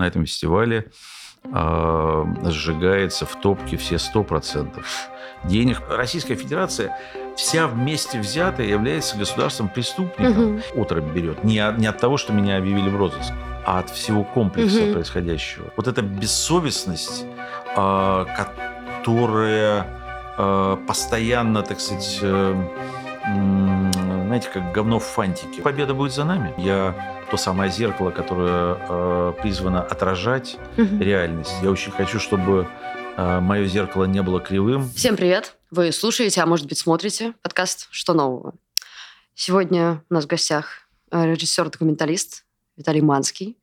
на этом фестивале э, сжигается в топке все 100% денег. Российская Федерация вся вместе взятая является государством преступником. Угу. Отрыв берет. Не, не от того, что меня объявили в розыск, а от всего комплекса угу. происходящего. Вот эта бессовестность, э, которая э, постоянно, так сказать, э, знаете, как говно в фантике. Победа будет за нами. Я то самое зеркало, которое э, призвано отражать угу. реальность. Я очень хочу, чтобы э, мое зеркало не было кривым. Всем привет! Вы слушаете, а может быть смотрите подкаст «Что нового?». Сегодня у нас в гостях э, режиссер-документалист Виталий Манский,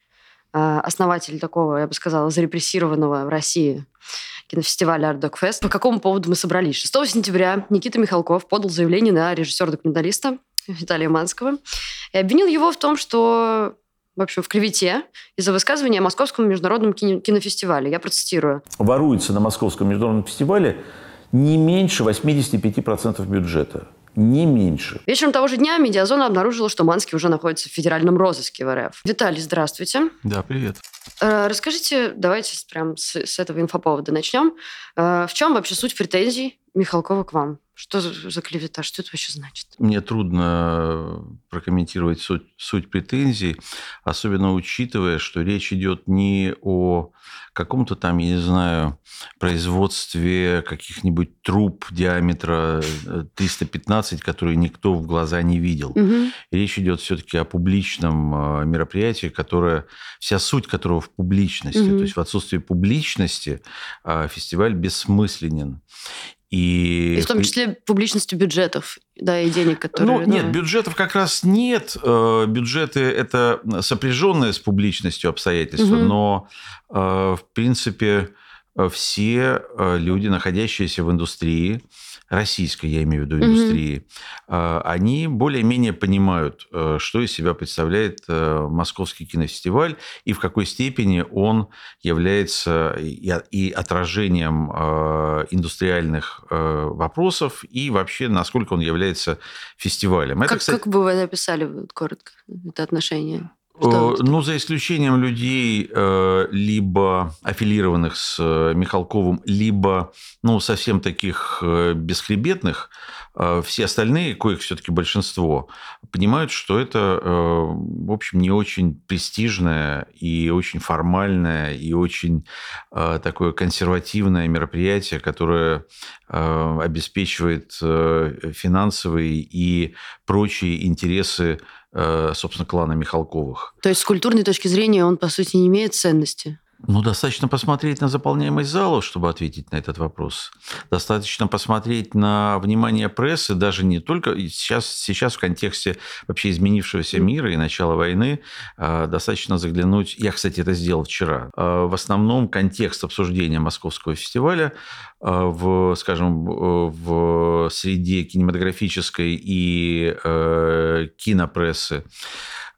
э, основатель такого, я бы сказала, зарепрессированного в России кинофестиваля Art Dog Fest. По какому поводу мы собрались? 6 сентября Никита Михалков подал заявление на режиссера-документалиста Виталия Манского и обвинил его в том, что в общем, в клевете из-за высказывания о Московском международном кинофестивале. Я процитирую. Воруется на Московском международном фестивале не меньше 85% бюджета. Не меньше. Вечером того же дня Медиазона обнаружила, что Манский уже находится в федеральном розыске в РФ. Виталий, здравствуйте. Да, привет. Э, расскажите, давайте прям с, с этого инфоповода начнем. Э, в чем вообще суть претензий Михалкова к вам? Что за клевета? Что это вообще значит? Мне трудно прокомментировать суть, суть претензий, особенно учитывая, что речь идет не о каком-то там, я не знаю, производстве каких-нибудь труб диаметра 315, э, которые никто в глаза не видел. Угу. Речь идет все-таки о публичном э, мероприятии, которое, вся суть которого в публичности. Угу. То есть в отсутствии публичности э, фестиваль бессмысленен. И... и в том числе публичности бюджетов, да, и денег, которые... Ну, нет, да. бюджетов как раз нет. Э, бюджеты – это сопряженные с публичностью обстоятельства, угу. но, э, в принципе, все э, люди, находящиеся в индустрии, российской, я имею в виду, индустрии, mm-hmm. они более-менее понимают, э, что из себя представляет э, Московский кинофестиваль и в какой степени он является и отражением индустриальных вопросов, и вообще, насколько он является фестивалем. Это, как, кстати... как бы вы написали коротко это отношение? Что э, ну, за исключением людей, э, либо аффилированных с э, Михалковым, либо ну, совсем таких бесхребетных, все остальные, коих все-таки большинство, понимают, что это, в общем, не очень престижное и очень формальное, и очень такое консервативное мероприятие, которое обеспечивает финансовые и прочие интересы собственно, клана Михалковых. То есть с культурной точки зрения он, по сути, не имеет ценности? Ну, достаточно посмотреть на заполняемость залов, чтобы ответить на этот вопрос. Достаточно посмотреть на внимание прессы, даже не только сейчас, сейчас в контексте вообще изменившегося мира и начала войны, а, достаточно заглянуть. Я, кстати, это сделал вчера. А, в основном контекст обсуждения Московского фестиваля а, в, скажем, в среде кинематографической и э, кинопрессы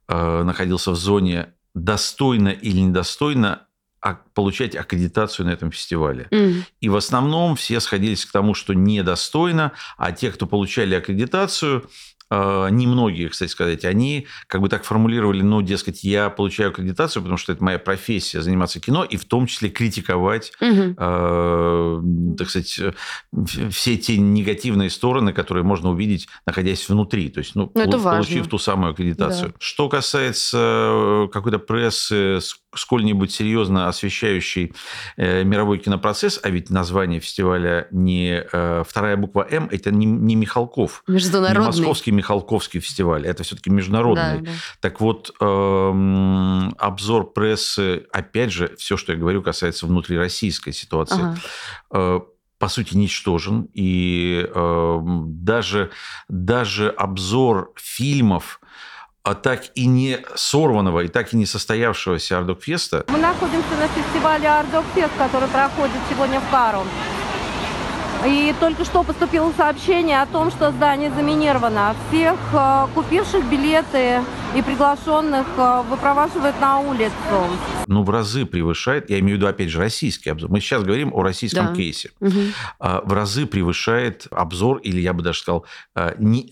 находился в зоне достойно или недостойно получать аккредитацию на этом фестивале. Mm. И в основном все сходились к тому, что недостойно, а те, кто получали аккредитацию, а, немногие, кстати сказать, они как бы так формулировали, ну, дескать, я получаю аккредитацию, потому что это моя профессия заниматься кино, и в том числе критиковать, угу. э, так сказать, все те негативные стороны, которые можно увидеть, находясь внутри, то есть, ну, ну получив важно. ту самую аккредитацию. Да. Что касается э, какой-то прессы, сколь-нибудь серьезно освещающий э, мировой кинопроцесс, а ведь название фестиваля не э, вторая буква М, это не, не Михалков, Международный. не Московский Михалковский фестиваль, это все-таки международный. Да, да. Так вот, э, обзор прессы, опять же, все, что я говорю, касается внутрироссийской ситуации. Ага. Э, по сути, ничтожен. И э, даже, даже обзор фильмов, а так и не сорванного, и так и не состоявшегося Артдокфеста. Мы находимся на фестивале Артдокфест, который проходит сегодня в Кару. И только что поступило сообщение о том, что здание заминировано. Всех э, купивших билеты и приглашенных э, выпроваживают на улицу. Ну, в разы превышает, я имею в виду, опять же, российский обзор. Мы сейчас говорим о российском да. кейсе. Угу. В разы превышает обзор, или я бы даже сказал, э, не,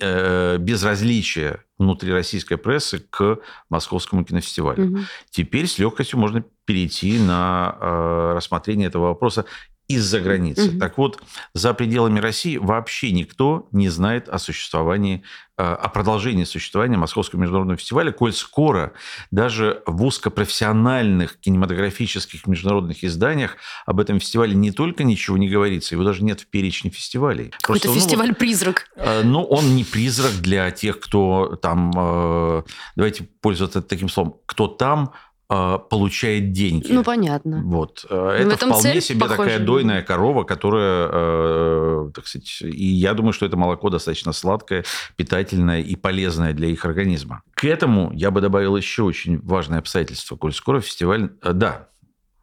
безразличие внутрироссийской прессы к Московскому кинофестивалю. Мгм. Теперь с легкостью можно перейти на э, рассмотрение этого вопроса из-за границы. Мгм. Так вот, за пределами России вообще никто не знает о существовании, э, о продолжении существования Московского международного фестиваля, коль скоро даже в узкопрофессиональных кинематографических международных изданиях об этом фестивале не только ничего не говорится, его даже нет в перечне фестивалей. Какой-то Просто, ну, вот, фестиваль-призрак. Э, Ну, он не призрак для тех, кто там, э, давайте пользоваться таким словом, кто там получает деньги. Ну, понятно. Вот. Э, в Это этом вполне себе похоже. такая дойная корова, которая, э, так сказать, и я думаю, что это молоко достаточно сладкое, питательное и полезное для их организма. К этому я бы добавил еще очень важное обстоятельство. Коль скоро фестиваль... э, Да,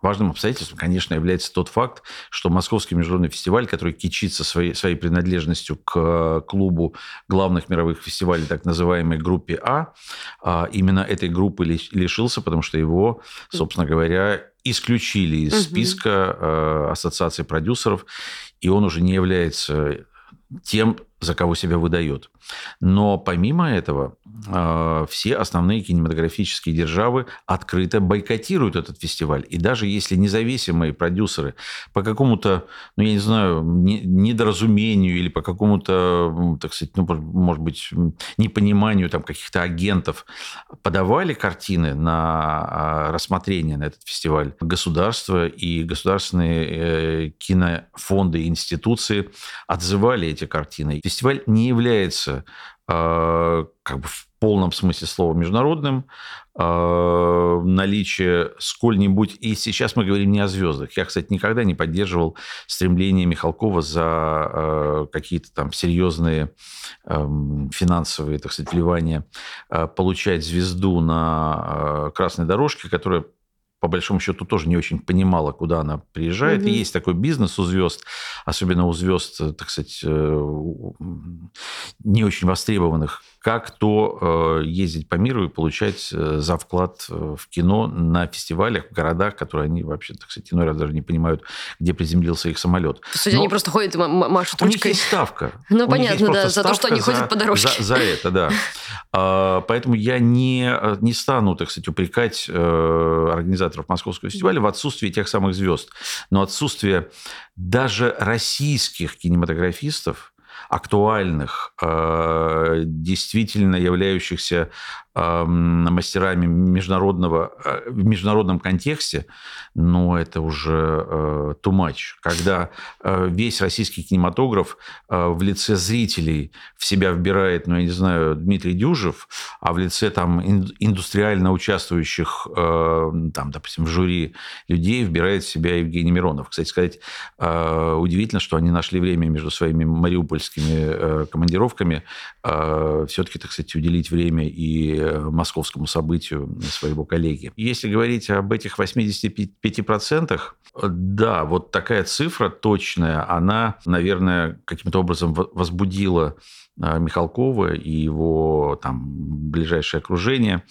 Важным обстоятельством, конечно, является тот факт, что Московский международный фестиваль, который кичится своей, своей принадлежностью к э, клубу главных мировых фестивалей, так называемой группе А, а, именно этой группы лиш- лишился, потому что его, собственно говоря, исключили из списка э, ассоциации продюсеров, и он уже не является тем, за кого себя выдает. Но помимо этого, э, все основные кинематографические державы открыто бойкотируют этот фестиваль. И даже если независимые продюсеры по какому-то, ну, я не знаю, не- недоразумению или по какому-то, так сказать, ну, может быть, непониманию там, каких-то агентов подавали картины на а, рассмотрение на этот фестиваль, государство и государственные э, кинофонды и институции отзывали эти картины. Фестиваль не является э, как бы в полном смысле слова международным, э, наличие сколь-нибудь... И сейчас мы говорим не о звездах. Я, кстати, никогда не поддерживал стремление Михалкова за э, какие-то там серьезные эм, финансовые, так сказать, вливания получать звезду на красной дорожке, которая по большому счету тоже не очень понимала, куда она приезжает. Мгм. И есть такой бизнес у звезд, особенно у звезд, э, так сказать, э, не очень востребованных, как то э, ездить по миру и получать э, за вклад э, в кино на фестивалях, в городах, которые они вообще, так сказать, иной раз даже не понимают, где приземлился их самолет. Сути, Но- они просто ходят и ма- ма- машут У них есть ставка. Ну, У понятно, да, за то, что они ходят по дорожке. За, за это, да. А, Поэтому я не, не стану, так сказать, упрекать организаторов Московского фестиваля в отсутствии тех самых звезд. Но отсутствие даже российских кинематографистов, актуальных, э, действительно являющихся мастерами международного, э, в международном контексте, ну, это уже э, too much. Когда э, весь российский кинематограф э, в лице зрителей в себя вбирает, ну, я не знаю, Дмитрий Дюжев, а в лице там ин- индустриально участвующих, там, допустим, в жюри людей вбирает в себя Евгений Миронов. Кстати сказать, удивительно, что они нашли время между своими мариупольскими командировками все-таки, так сказать, уделить время и московскому событию своего коллеги. Если говорить об этих 85%, э, да, вот такая цифра точная, она, наверное, каким-то образом во- возбудила э, Михалкова и его там ближайшее окружение.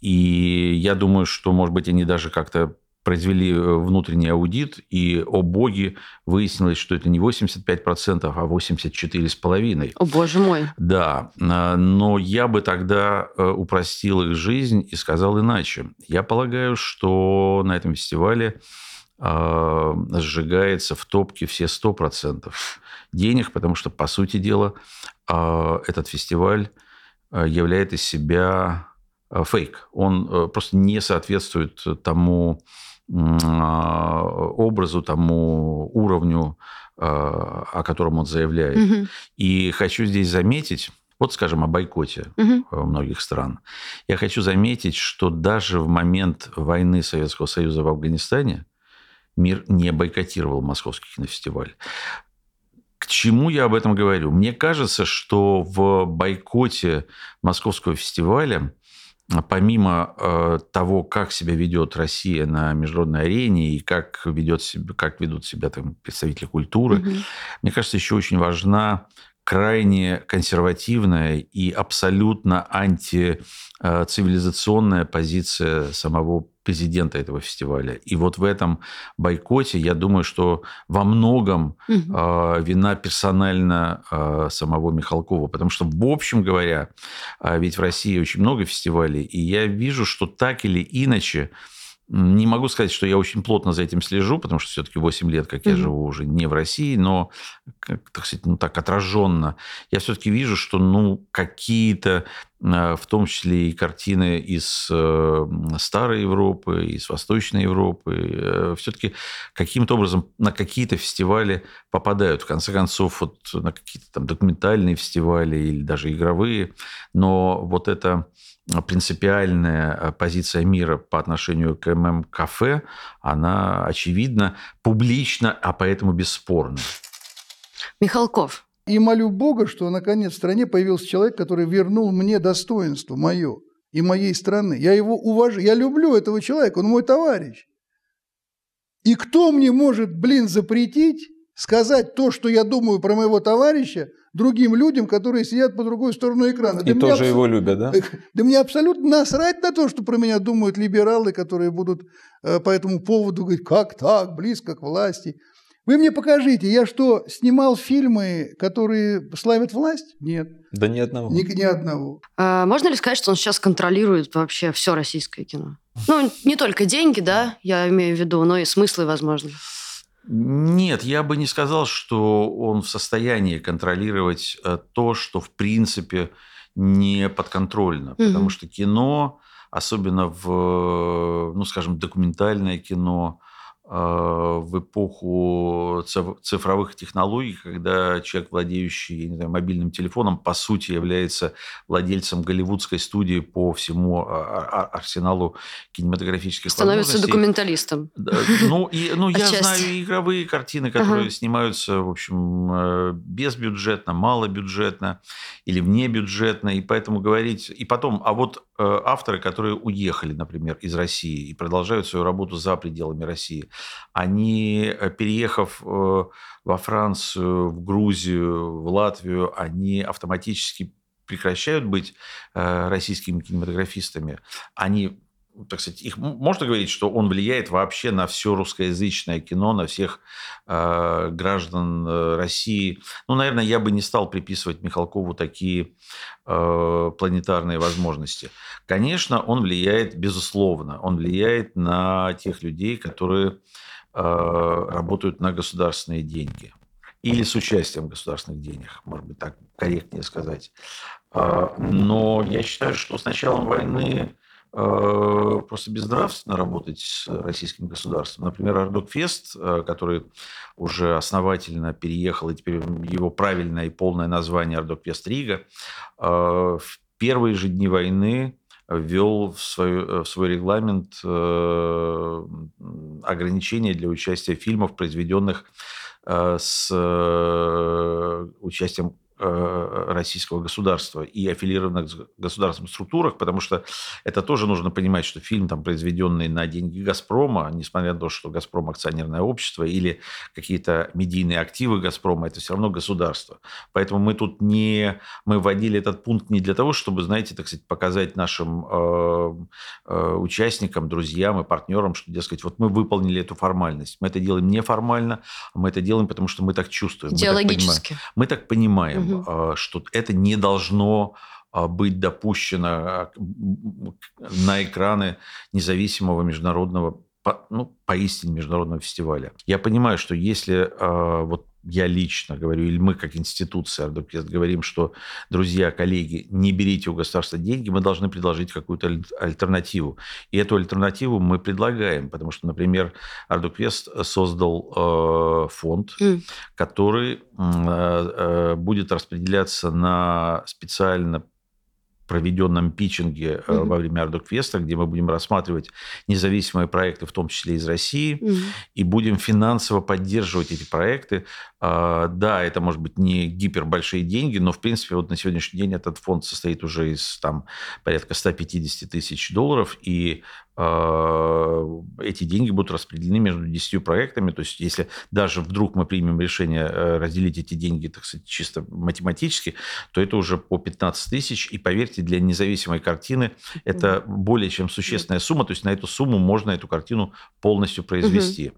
И я думаю, что, может быть, они даже как-то произвели э, внутренний аудит, и, о боги, выяснилось, что это не 85%, а 84,5%. О, боже мой. Да, э, но я бы тогда э, упростил их жизнь и сказал иначе. Я полагаю, что на этом фестивале э, сжигается в топке все 100% денег, потому что, по сути дела, э, этот фестиваль э, являет из себя фейк. Он э, просто не соответствует тому а, образу, тому уровню, э, о котором он заявляет. Мгм. И хочу здесь заметить, вот скажем, о бойкоте э, многих стран. Я хочу заметить, что даже в момент войны Советского Союза в Афганистане мир не бойкотировал Московский кинофестиваль. К чему я об этом говорю? Мне кажется, что в бойкоте Московского фестиваля помимо э, того, как себя ведет Россия на международной арене и как, ведет себя, как ведут себя там представители культуры, Мгм. мне кажется, еще очень важна крайне консервативная и абсолютно антицивилизационная позиция самого президента этого фестиваля. И вот в этом бойкоте, я думаю, что во многом угу. э, вина персонально э, самого Михалкова. Потому что, в общем говоря, э, ведь в России очень много фестивалей, и я вижу, что так или иначе не могу сказать, что я очень плотно за этим слежу, потому что все-таки 8 лет, как я mm-hmm. живу уже не в России, но, как, так сказать, ну так отраженно, я все-таки вижу, что ну какие-то, э, в том числе и картины из э, старой Европы, из Восточной Европы, э, все-таки каким-то образом на какие-то фестивали попадают. В конце концов, вот на какие-то там документальные фестивали или даже игровые. Но вот это принципиальная э, позиция мира по отношению к ММ-кафе, она очевидна, публична, а поэтому бесспорна. Михалков. И молю Бога, что наконец в стране появился человек, который вернул мне достоинство мое и моей страны. Я его уважаю, я люблю этого человека, он мой товарищ. И кто мне может, блин, запретить сказать то, что я думаю про моего товарища, другим людям, которые сидят по другой сторону экрана. И да тоже абс... его любят, да? Да мне абсолютно насрать на то, что про меня думают либералы, которые будут э, по этому поводу говорить, как так, близко к власти. Вы мне покажите, я что, снимал фильмы, которые славят власть? Нет. Да ни одного. Ни, ни одного. А, можно ли сказать, что он сейчас контролирует вообще все российское кино? Ну, не только деньги, да, я имею в виду, но и смыслы, возможно. Нет, я бы не сказал, что он в состоянии контролировать э, то, что в принципе не подконтрольно, угу. потому что кино, особенно в, ну, скажем, документальное кино, в эпоху цифровых технологий, когда человек, владеющий знаю, мобильным телефоном, по сути является владельцем голливудской студии по всему а, а, арсеналу кинематографических Становится документалистом. Ну, и, ну я знаю игровые картины, которые ага. снимаются, в общем, э, безбюджетно, малобюджетно или внебюджетно, и поэтому говорить... И потом, а вот э, авторы, которые уехали, например, из России и продолжают свою работу за пределами России, они, э, переехав э, во Францию, в Грузию, в Латвию, они автоматически прекращают быть э, российскими кинематографистами. Они так сказать, их можно говорить, что он влияет вообще на все русскоязычное кино, на всех э, граждан э, России. Ну, наверное, я бы не стал приписывать Михалкову такие э, планетарные возможности. Конечно, он влияет, безусловно, он влияет на тех людей, которые э, работают на государственные деньги или с участием государственных денег, может быть, так корректнее сказать. Э, но я считаю, что с началом войны просто безнравственно работать с российским государством. Например, Артдокфест, э, который уже основательно переехал, и теперь его правильное и полное название Артдокфест Рига, э, в первые же дни войны ввел в свой, в свой регламент ограничения для участия фильмов, произведенных с участием Э, российского государства и аффилированных государственных структурах, потому что это тоже нужно понимать, что фильм, там, произведенный на деньги «Газпрома», несмотря на то, что «Газпром» акционерное общество или какие-то медийные активы «Газпрома», это все равно государство. Поэтому мы тут не... Мы вводили этот пункт не для того, чтобы, знаете, так сказать, показать нашим э, э, участникам, друзьям и партнерам, что, дескать, вот мы выполнили эту формальность. Мы это делаем неформально, мы это делаем, потому что мы так чувствуем. Идеологически. Мы так понимаем. Мы так понимаем угу. что это не должно а, быть допущено а, на экраны независимого международного ну, поистине международного фестиваля. Я понимаю, что если вот я лично говорю, или мы как институция говорим, что, друзья, коллеги, не берите у государства деньги, мы должны предложить какую-то альтернативу. И эту альтернативу мы предлагаем, потому что, например, Артдокфест создал э, фонд, mm. который э, э, будет распределяться на специально проведенном питчинге mm-hmm. во время Артдокфеста, где мы будем рассматривать независимые проекты, в том числе из России, mm-hmm. и будем финансово поддерживать эти проекты да, это может быть не гипербольшие деньги, но в принципе вот на сегодняшний день этот фонд состоит уже из там порядка 150 тысяч долларов, и а, эти деньги будут распределены между 10 проектами. То есть, если даже вдруг мы примем решение э, разделить эти деньги, так сказать, чисто математически, то это уже по 15 тысяч. И поверьте, для независимой картины это более чем существенная сумма. То есть, на эту сумму можно эту картину полностью произвести.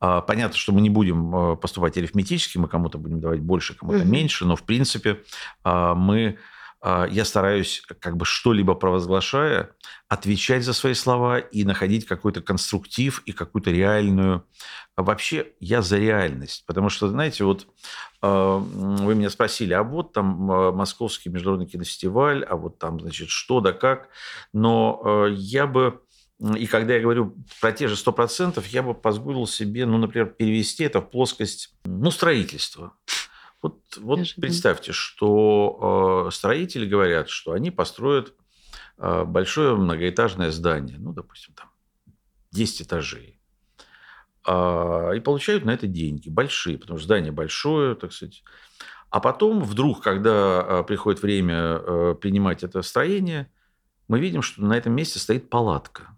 Угу. Понятно, что мы не будем э, поступать арифметически, мы кому-то будем давать больше, кому-то угу. меньше, но в принципе а, мы а, я стараюсь, как бы что-либо провозглашая, отвечать за свои слова и находить какой-то конструктив и какую-то реальную... А вообще, я за реальность. Потому что, знаете, вот вы меня спросили, а вот там Московский международный кинофестиваль, а вот там, значит, что да как. Но я бы... И когда я говорю про те же 100%, я бы позволил себе, ну, например, перевести это в плоскость, ну, строительства. Вот, вот представьте, что э, строители говорят, что они построят э, большое многоэтажное здание, ну, допустим, там 10 этажей, э, и получают на это деньги большие, потому что здание большое, так сказать. А потом вдруг, когда э, приходит время э, принимать это строение, мы видим, что на этом месте стоит палатка,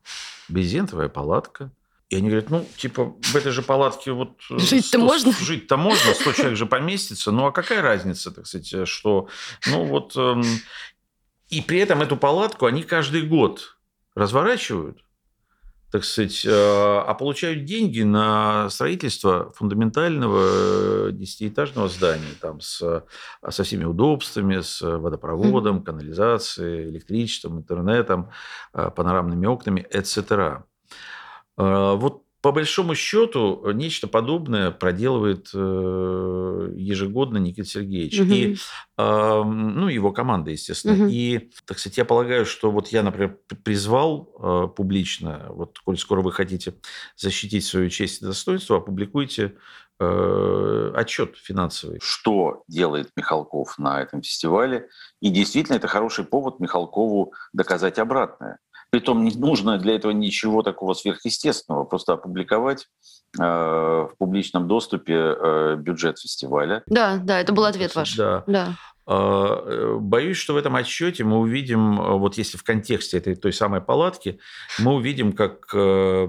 брезентовая палатка, и они говорят, ну, типа, в этой же палатке вот... Э, жить-то можно? Жить-то можно, 100 человек же поместится. Ну, а какая разница, так сказать, что... Ну, вот... Эм, и при этом эту палатку они каждый год разворачивают, так сказать, э, а получают деньги на строительство фундаментального десятиэтажного здания, там, с, со всеми удобствами, с водопроводом, канализацией, электричеством, интернетом, панорамными окнами, etc. А, вот по большому счету нечто подобное проделывает э, ежегодно Никита Сергеевич. Угу. И ну, его команда, естественно. Угу. И, так сказать, я полагаю, что вот я, например, призвал э, публично, вот, коль скоро вы хотите защитить свою честь и достоинство, опубликуйте э, отчет финансовый. Что делает Михалков на этом фестивале? И действительно, это хороший повод Михалкову доказать обратное. Притом не нужно для этого ничего такого сверхъестественного, просто опубликовать э, в публичном доступе э, бюджет фестиваля. Да, да, это был ответ ваш. Да. да. А, э, боюсь, что в этом отчете мы увидим, э, вот если в контексте этой той самой палатки, мы увидим, как э,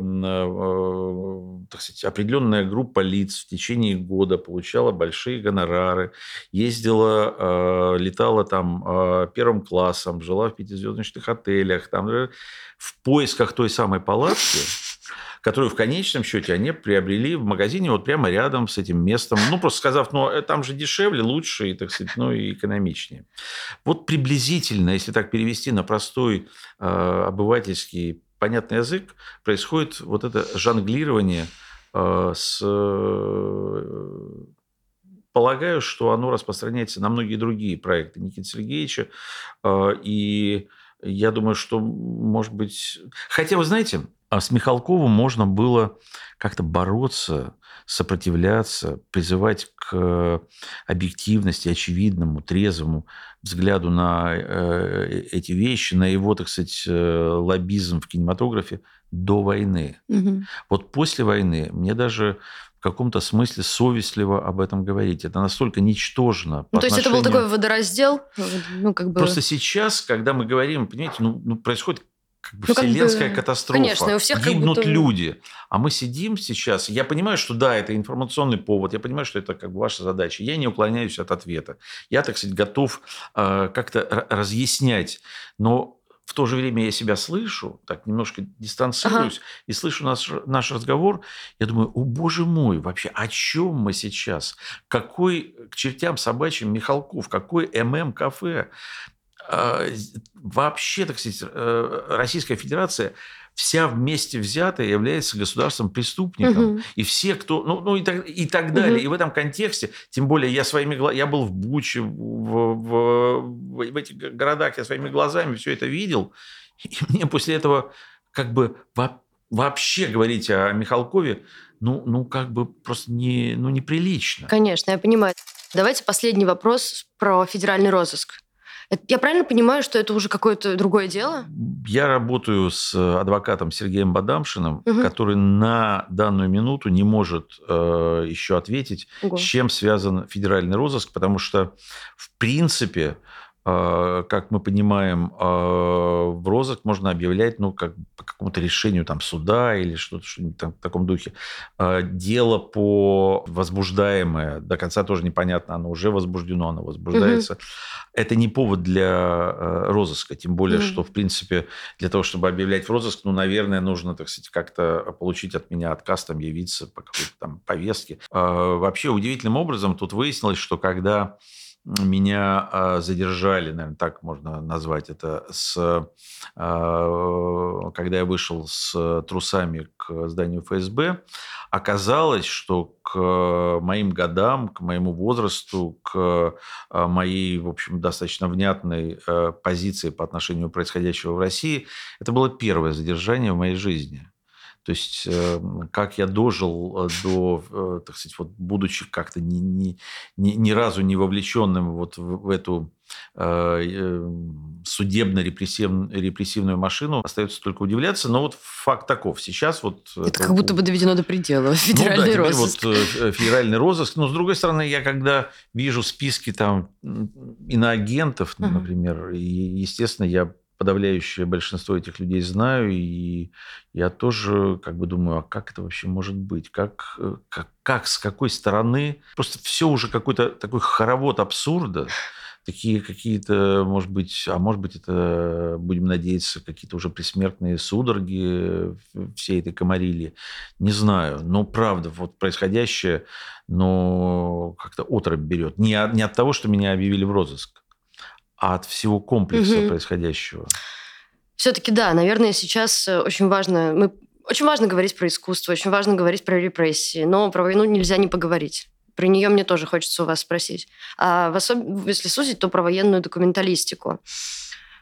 так сказать, определенная группа лиц в течение года получала большие гонорары, ездила, летала там первым классом, жила в пятизвездочных отелях, там, в поисках той самой палатки, которую в конечном счете они приобрели в магазине вот прямо рядом с этим местом. Ну, просто сказав, ну, э, там же дешевле, лучше и, так сказать, ну, и экономичнее. Вот приблизительно, если так перевести на простой э, обывательский понятный язык, происходит вот это жонглирование э, с... Э, полагаю, что оно распространяется на многие другие проекты Никиты Сергеевича. Э, и я думаю, что, может быть... Хотя, вы знаете, а с Михалковым можно было как-то бороться, сопротивляться, призывать к объективности, очевидному, трезвому взгляду на э, эти вещи, на его, так сказать, э, лоббизм в кинематографе до войны. Угу. Вот после войны мне даже в каком-то смысле совестливо об этом говорить. Это настолько ничтожно. Ну, то отношению... есть это был такой водораздел? Ну, как бы... Просто сейчас, когда мы говорим, понимаете, ну, ну происходит как бы ну, вселенская как бы, катастрофа. Конечно, у всех Гибнут будто... люди. А мы сидим сейчас. Я понимаю, что да, это информационный повод. Я понимаю, что это как бы ваша задача. Я не уклоняюсь от ответа. Я, так сказать, готов э, как-то разъяснять. Но в то же время я себя слышу, так немножко дистанцируюсь, ага. и слышу наш, наш разговор. Я думаю, о боже мой, вообще о чем мы сейчас? Какой к чертям собачьим Михалков? Какой ММ-кафе? А, вообще, так сказать, э, Российская Федерация вся вместе взятая является государством преступником. Угу. И все, кто... Ну, ну и, так, и так далее. Угу. И в этом контексте, тем более я своими глазами... Я был в Буче, в, в, в этих городах, я своими глазами все это видел. И мне после этого как бы вообще говорить о Михалкове, ну, ну как бы просто не, ну, неприлично. Конечно, я понимаю. Давайте последний вопрос про федеральный розыск. Я правильно понимаю, что это уже какое-то другое дело? Я работаю с адвокатом Сергеем Бадамшиным, угу. который на данную минуту не может э, еще ответить, Ого. с чем связан федеральный розыск, потому что, в принципе, как мы понимаем, а, в розыск можно объявлять, ну, как по какому-то решению там суда или что-то что там, в таком духе. А, дело по возбуждаемое, до конца тоже непонятно, оно уже возбуждено, оно возбуждается. Угу. Это не повод для розыска, тем более, угу. что, в принципе, для того, чтобы объявлять в розыск, ну, наверное, нужно, так сказать, как-то получить от меня отказ, там, явиться по какой-то там повестке. Вообще, удивительным образом тут выяснилось, что когда меня а, задержали, наверное, так можно назвать это, с, а, когда я вышел с трусами к зданию ФСБ, оказалось, что к моим годам, к моему возрасту, к а, моей, в общем, достаточно внятной позиции по отношению к происходящего в России, это было первое задержание в моей жизни. То есть, эм, как я дожил э, до, э, так сказать, вот, будучи как-то ни, ни, ни, ни разу не вовлеченным вот в, эту э, эм, судебно-репрессивную машину, остается только удивляться. Но вот факт таков. Сейчас вот... Это, это как будто бы доведено до предела. Федеральный ну, да, розыск. Вот, федеральный розыск. Но, с другой стороны, я когда вижу списки там иноагентов, например, и, естественно, я подавляющее большинство этих людей знаю, и я тоже как бы думаю, а как это вообще может быть? Как, э, как, как с какой стороны? Просто все уже какой-то такой хоровод абсурда, такие какие-то, может быть, а может быть, это, будем надеяться, какие-то уже присмертные судороги всей этой комарили. Не знаю. Но правда, вот происходящее, но как-то отрыв берет. Не, не от того, что меня объявили в розыск, а от всего комплекса угу. происходящего. Все-таки да, наверное, сейчас э, очень важно, мы очень важно говорить про искусство, очень важно говорить про репрессии, но про войну нельзя не поговорить. Про нее мне тоже хочется у вас спросить. А в особ... если сузить, то про военную документалистику.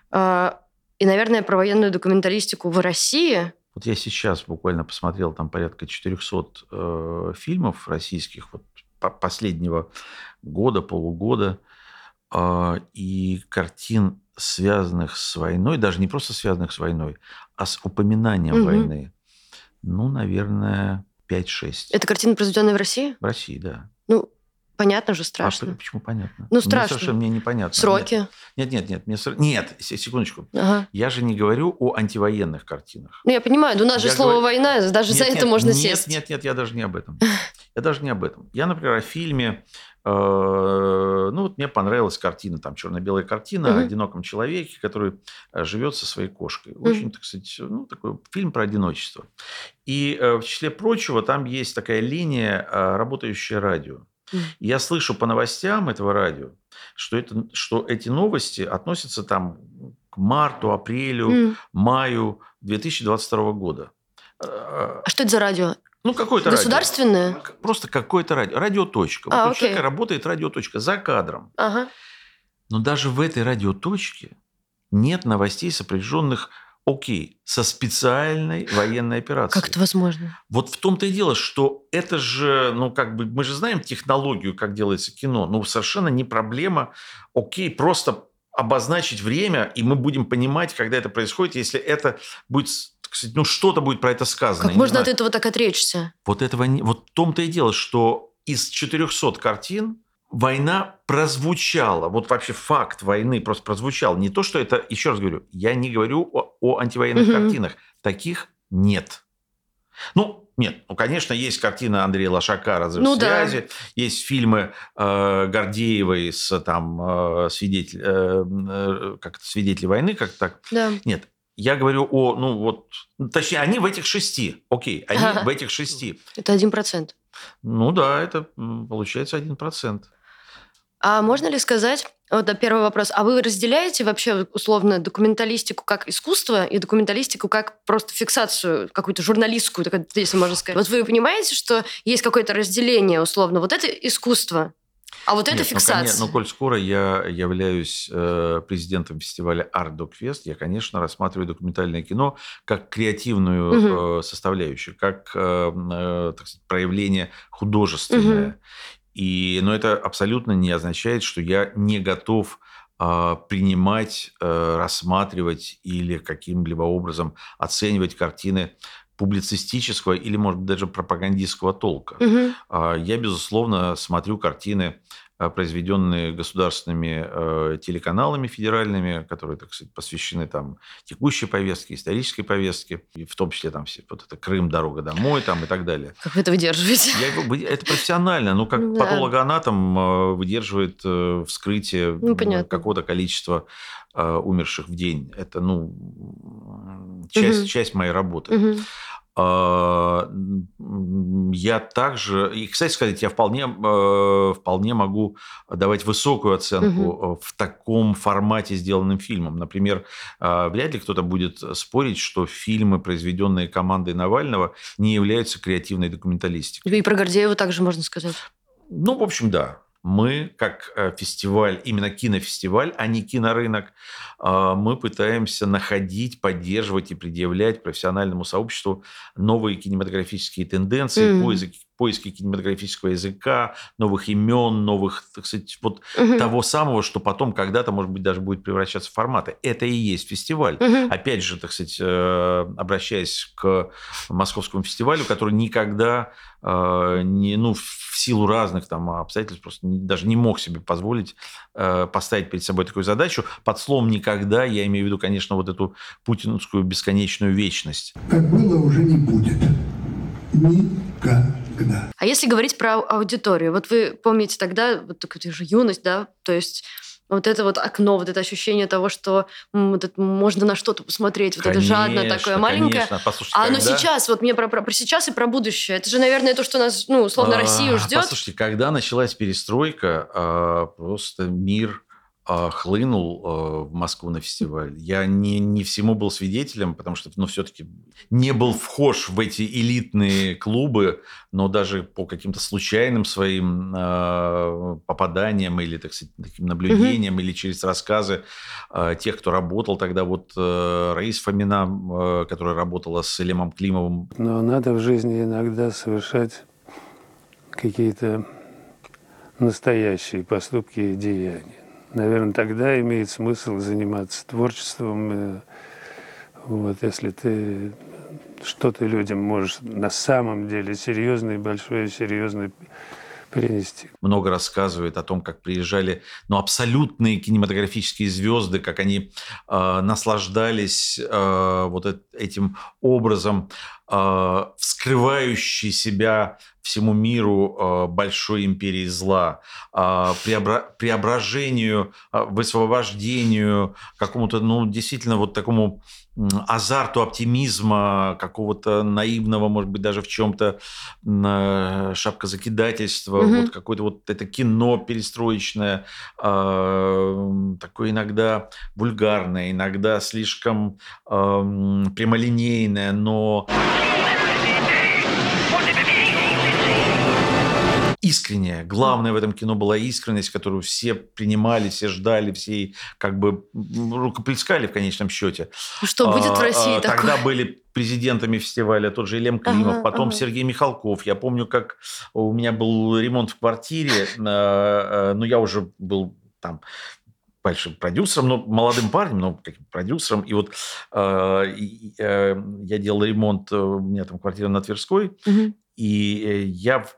А, и, наверное, про военную документалистику в России. Вот я сейчас буквально посмотрел там порядка 400 э, фильмов российских вот, последнего года, полугода. А, и картин, связанных с войной, даже не просто связанных с войной, а с упоминанием угу. войны, ну, наверное, 5-6. Это картина, произведенная в России? В России, да. Ну, понятно же, страшно. А почему понятно? Ну, страшно. Мне совершенно мне непонятно. Сроки? Нет, нет, нет. Мне... Нет, секундочку. Ага. Я же не говорю о антивоенных картинах. Ну, я понимаю, у нас я же слово говорю... «война», даже нет, за нет, это можно нет, сесть. Нет, нет, нет, я даже не об этом. Я даже не об этом. Я, например, о фильме ну, вот мне понравилась картина, там черно-белая картина угу. о одиноком человеке, который э, живет со своей кошкой. Очень, угу. так сказать, ну, такой фильм про одиночество. И э, в числе прочего там есть такая линия работающее радио. Mm. Я слышу по новостям этого радио, что, это, что эти новости относятся там к марту, апрелю, mm. маю 2022 года. А что это за радио? Ну, какое-то Государственное? радио. Просто какое-то радио. Радиоточка. А, вот у человека работает радиоточка за кадром. Ага. Но даже в этой радиоточке нет новостей, сопряженных, окей, со специальной военной операцией. Как это возможно? Вот в том-то и дело, что это же, ну, как бы, мы же знаем технологию, как делается кино. Ну, совершенно не проблема, окей, просто обозначить время, и мы будем понимать, когда это происходит, если это будет сказать, ну что-то будет про это сказано. Как можно от этого так отречься? Вот этого не... Вот в том-то и дело, что из 400 картин война прозвучала. Вот вообще факт войны просто прозвучал. Не то, что это... Еще раз говорю, я не говорю о, о антивоенных угу. картинах. Таких нет. Ну, нет, ну, конечно, есть картина Андрея Лошака «Разрыв ну, связи», да. есть фильмы э, Гордеевой с там э, свидетель, э, э, как свидетели войны, как так. Да. Нет, я говорю о, ну вот, точнее, они в этих шести. Окей, они ага. в этих шести. Это один процент. Ну да, это получается один процент. А можно ли сказать, вот первый вопрос, а вы разделяете вообще условно документалистику как искусство и документалистику как просто фиксацию какую-то журналистскую, если можно сказать? Вот вы понимаете, что есть какое-то разделение условно, вот это искусство, а вот это Нет, ну, фиксация. Ну, конечно, но коль скоро я являюсь э, президентом фестиваля Art Dog Fest, я, конечно, рассматриваю документальное кино как креативную угу. э, составляющую, как э, э, так сказать, проявление художественное. Угу. И, но это абсолютно не означает, что я не готов а, принимать, э, рассматривать или каким-либо образом оценивать картины публицистического или, может быть, даже пропагандистского толка. Мгм. Я, безусловно, смотрю картины произведенные государственными э, телеканалами федеральными, которые, так сказать, посвящены там текущей повестке, исторической повестке, и в том числе там все, вот это Крым, дорога домой там и так далее. Как вы это выдерживаете? Я, это профессионально, ну как Да. патологоанатом э, выдерживает э, вскрытие Ну, какого-то количества умерших в день. Это, ну, часть, Мгм. часть моей работы. Мгм. А, Я также, и, кстати сказать, я вполне, э, вполне могу давать высокую оценку э, в таком формате сделанным фильмам. Например, а, вряд ли кто-то будет спорить, что фильмы, произведенные командой Навального, не являются креативной документалистикой. И про Гордеева также можно сказать. Ну, в общем, да. Мы, как э, фестиваль, именно кинофестиваль, а не кинорынок, а, мы пытаемся находить, поддерживать и предъявлять профессиональному сообществу новые кинематографические тенденции, Мгм. поиски, поиски кинематографического языка, новых имен, новых, так сказать, вот Мгм. того самого, что потом когда-то, может быть, даже будет превращаться в форматы. Это и есть фестиваль. Мгм. Опять же, так сказать, э, обращаясь к московскому фестивалю, который никогда э, не, ну, в силу разных там обстоятельств просто не- даже не мог себе позволить э, поставить перед собой такую задачу. Под словом «никогда» я имею в виду, конечно, вот эту путинскую бесконечную вечность. Как было, уже не будет. Никогда. А если говорить про аудиторию, вот вы помните тогда, вот так это же юность, да, то есть вот это вот окно, вот это ощущение того, что вот это можно на что-то посмотреть, вот это жадное Конечно, такое маленькое. конечно. Послушайте, А оно когда- сейчас, вот мне про, про, про сейчас и про будущее. Это же, наверное, то, что нас, ну, условно, А, Россию ждет. Послушайте, когда началась перестройка, а, просто мир хлынул а, в Москву на фестиваль. Я не, не всему был свидетелем, потому что, ну, все-таки не был вхож в эти элитные клубы, но даже по каким-то случайным своим а, попаданиям или, так сказать, таким наблюдениям, или через рассказы а, тех, кто работал тогда, вот э, Раис Фомина, э, которая работала с Элемом Климовым, Но надо в жизни иногда совершать какие-то настоящие поступки и деяния. Наверное, тогда имеет смысл заниматься творчеством. э, Вот, если ты что-то людям можешь на самом деле серьезное, большое, серьезное принести. много рассказывает о том, как приезжали ну, абсолютные кинематографические звезды, как они э, наслаждались э, вот эт- этим образом, э, вскрывающей себя всему миру э, большой империи зла, преобра- преображению, высвобождению, какому-то, ну, действительно, вот такому азарту оптимизма, какого-то наивного, может быть, даже в чем-то шапкозакидательства, Мгм. вот какое-то вот это кино перестроечное, а, такое иногда вульгарное, иногда слишком прямолинейное, но искренняя. Главное в этом кино была искренность, которую все принимали, все ждали, все как бы рукоплескали в конечном счете. Что будет в А, России а, такое? Тогда были президентами фестиваля тот же Елем Климов, Ага, потом ага. Сергей Михалков. Я помню, как у меня был ремонт в квартире, а, а, ну, я уже был там большим продюсером, ну, молодым парнем, но каким продюсером. И вот и, э, я делал ремонт, э, у меня там квартира на Тверской, Мгм. и э, я в-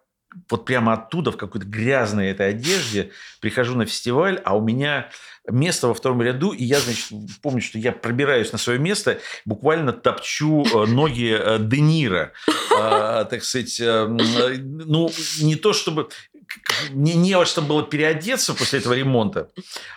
вот прямо оттуда, в какой-то грязной этой одежде, прихожу на фестиваль, а у меня место во втором ряду, и я, значит, помню, что я пробираюсь на свое место, буквально топчу э, ноги э, Де Ниро. А, так сказать, э, ну, не то чтобы... Мне не во что было переодеться после этого ремонта.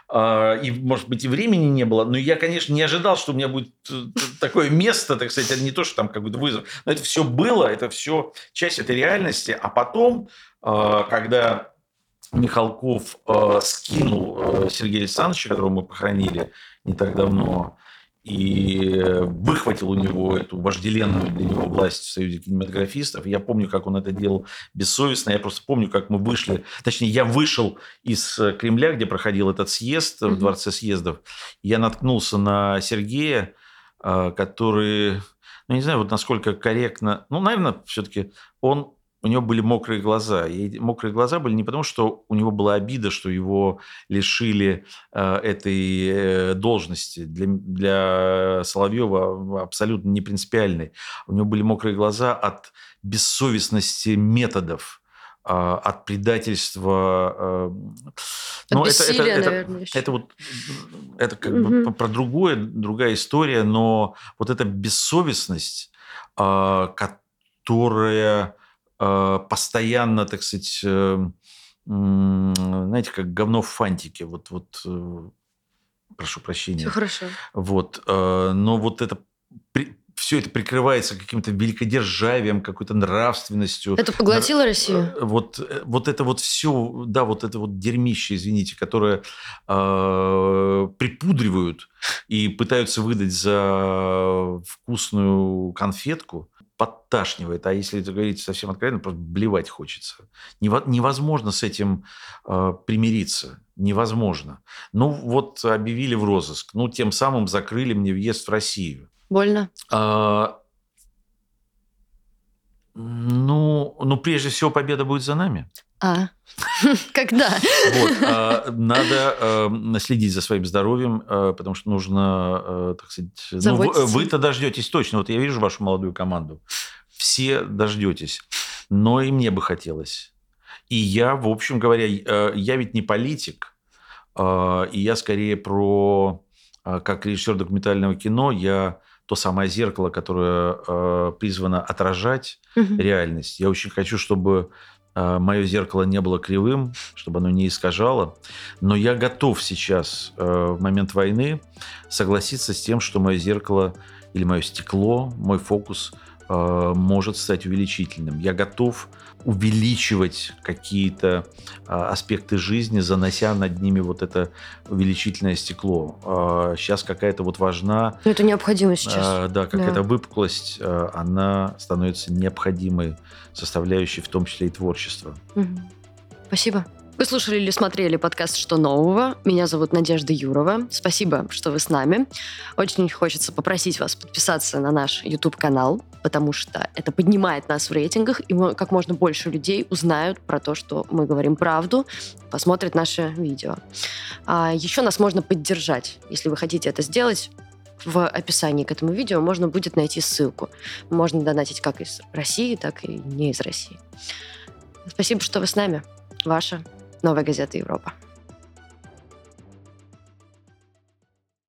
А, И, может быть, и времени не было. Но я, конечно, не ожидал, что у меня будет э, такое место, так сказать, это не то, что там какой-то вызов. Но это все было, это все часть этой реальности. А потом, э, когда Михалков скинул э, Сергея Александровича, которого мы похоронили не так давно, и выхватил у него эту вожделенную для него власть в Союзе кинематографистов. Я помню, как он это делал бессовестно. Я просто помню, как мы вышли. Точнее, я вышел из Кремля, где проходил этот съезд в. Дворце съездов. Я наткнулся на Сергея, э, который, ну, не знаю, вот насколько корректно... Ну, наверное, все-таки он у него были мокрые глаза. И мокрые глаза были не потому, что у него была обида, что его лишили э, этой э, должности. Для, для Соловьева абсолютно не принципиальной. У него были мокрые глаза от бессовестности методов а, от предательства. Э, но это, это, это, наверное, это, это вот это как угу. бы про другое, другая история, но вот эта бессовестность, а, которая постоянно, так сказать, э, знаете, как говно в фантике, вот, вот э, прошу прощения. Все хорошо. Вот, но вот это все это прикрывается каким-то великодержавием, какой-то нравственностью. Это поглотило Россию? Э, вот, э, вот это вот все, да, вот это вот дерьмище, извините, которое э, припудривают и пытаются выдать за вкусную конфетку, подташнивает. А если это говорить совсем откровенно, просто блевать хочется. Невозможно с этим э, примириться. Невозможно. Ну, вот объявили в розыск. Ну, тем самым закрыли мне въезд в Россию. Больно? А, ну, ну, прежде всего, победа будет за нами. А, когда? Вот, а, надо а, следить за своим здоровьем, а, потому что нужно, а, так сказать... Ну, вы, вы-то дождетесь точно. Вот я вижу вашу молодую команду. Все дождетесь. Но и мне бы хотелось. И я, в общем говоря, э, я ведь не политик, а, и я скорее про... А, как режиссер документального кино, я то самое зеркало, которое э, призвано отражать угу. реальность. Я очень хочу, чтобы э, мое зеркало не было кривым, чтобы оно не искажало. Но я готов сейчас, э, в момент войны, согласиться с тем, что мое зеркало или мое стекло, мой фокус э, может стать увеличительным. Я готов увеличивать какие-то а, аспекты жизни, занося над ними вот это увеличительное стекло. А, сейчас какая-то вот важна... Но это необходимо сейчас. Да, какая-то да. выпуклость, она становится необходимой составляющей, в том числе и творчества. Угу. Спасибо. Вы слушали или смотрели подкаст «Что нового?». Меня зовут Надежда Юрова. Спасибо, что вы с нами. Очень хочется попросить вас подписаться на наш YouTube-канал, потому что это поднимает нас в рейтингах, и как можно больше людей узнают про то, что мы говорим правду, посмотрят наше видео. А еще нас можно поддержать. Если вы хотите это сделать, в описании к этому видео можно будет найти ссылку. Можно донатить как из России, так и не из России. Спасибо, что вы с нами. Ваша Nowe Gazety Europa.